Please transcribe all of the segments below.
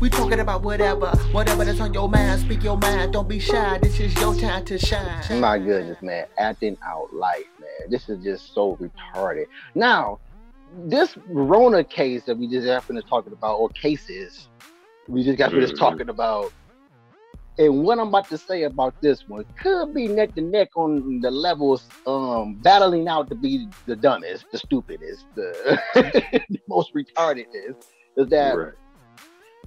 We talking about whatever, whatever that's on your mind. Speak your mind. Don't be shy. This is your time to shine. My goodness, man, acting out life, man. This is just so retarded. Now, this Rona case that we just got finished talking about, or cases we just got finished Mhm. talking about, and what I'm about to say about this one could be neck to neck on the levels, um, battling out to be the dumbest, the stupidest, the, the most retarded. Is is that Right.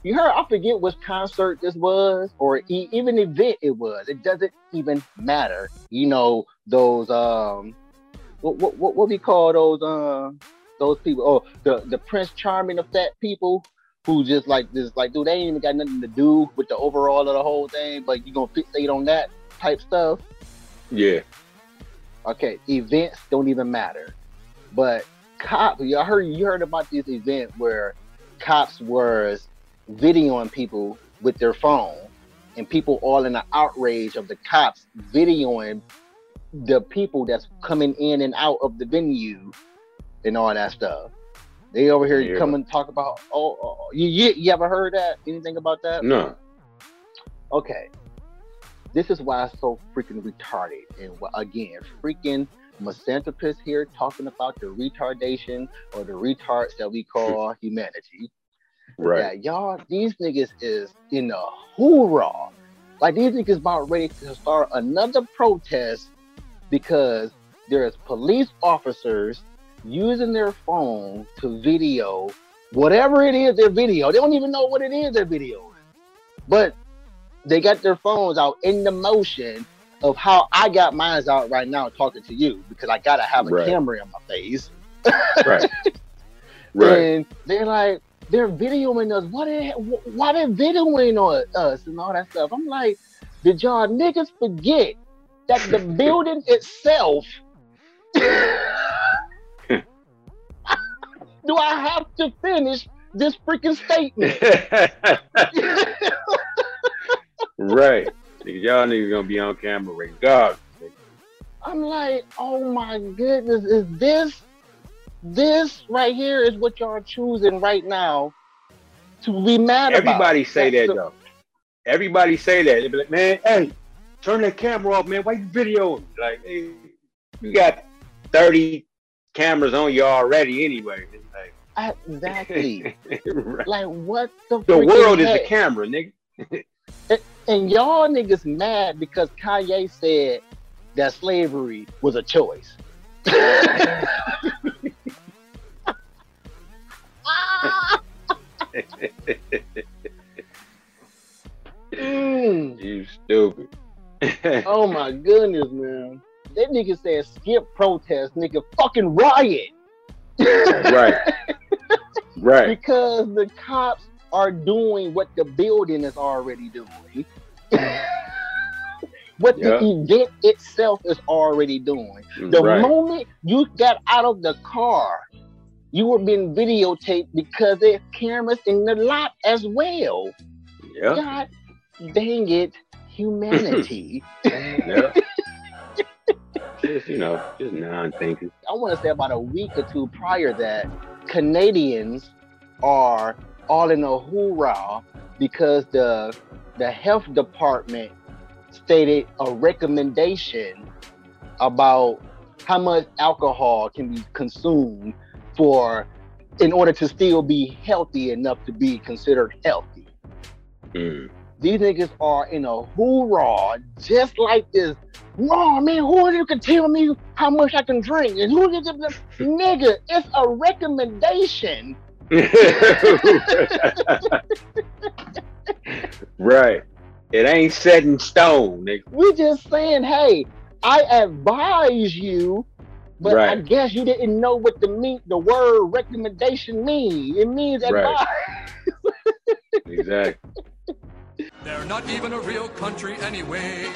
You heard? I forget which concert this was, or e- even event it was. It doesn't even matter. You know those um, what what what, what we call those um those people? Oh, the the Prince Charming of fat people who just like this like dude they ain't even got nothing to do with the overall of the whole thing, but you gonna fixate on that type stuff. Yeah. Okay, events don't even matter. But cops, y'all heard you heard about this event where cops was videoing people with their phone, and people all in the outrage of the cops videoing the people that's coming in and out of the venue and all that stuff. They over here Yeah. come and talk about oh, oh, oh you, you you ever heard that? Anything about that? No. okay, this is why it's so freaking retarded. And wh- again, freaking misanthropist here talking about the retardation or the retards that we call humanity. Right. Yeah, y'all, these niggas is in a hoorah. Like these niggas about ready to start another protest because there's police officers using their phone to video whatever it is they're video. They don't even know what it is they're videoing. But they got their phones out in the motion of how I got mine out right now talking to you because I gotta have a Right. camera in my face. Right. right. And they're like, they're videoing us. What? They, why they videoing on us and all that stuff? I'm like, did y'all niggas forget that the building itself? Do I have to finish this freaking statement? right. Y'all niggas gonna be on camera regardless. I'm like, oh my goodness, is this this right here is what y'all choosing right now to be mad about? Everybody say That's that the- though. Everybody say that. They be like, man, hey, turn that camera off, man. Why you videoing? Like, hey, you got 30 cameras on you already anyway. Like, Exactly. right. like what the The world is a camera, nigga. And y'all niggas mad because Kanye said that slavery was a choice. Mm. you stupid. Oh my goodness, man. That nigga said skip protest, nigga fucking riot. right. Right. Because the cops are doing what the building is already doing. what Yeah. the event itself is already doing. The right. moment you got out of the car, you were being videotaped because there's cameras in the lot as well. yeah. God dang it, humanity. Yeah. just, you know, just non-thinkers. I want to say about a week or two prior that Canadians are all in a hoorah because the the health department stated a recommendation about how much alcohol can be consumed for in order to still be healthy enough to be considered healthy. Mm. These niggas are in a hoorah, just like this. No, man, who are you can tell me how much I can drink? And who is it? Nigga, it's a recommendation. right. It ain't set in stone, nigga. We just saying, hey, I advise you, but I guess you didn't know what the mean the word recommendation means. It means Right. advice. Exactly. They're not even a real country anyway.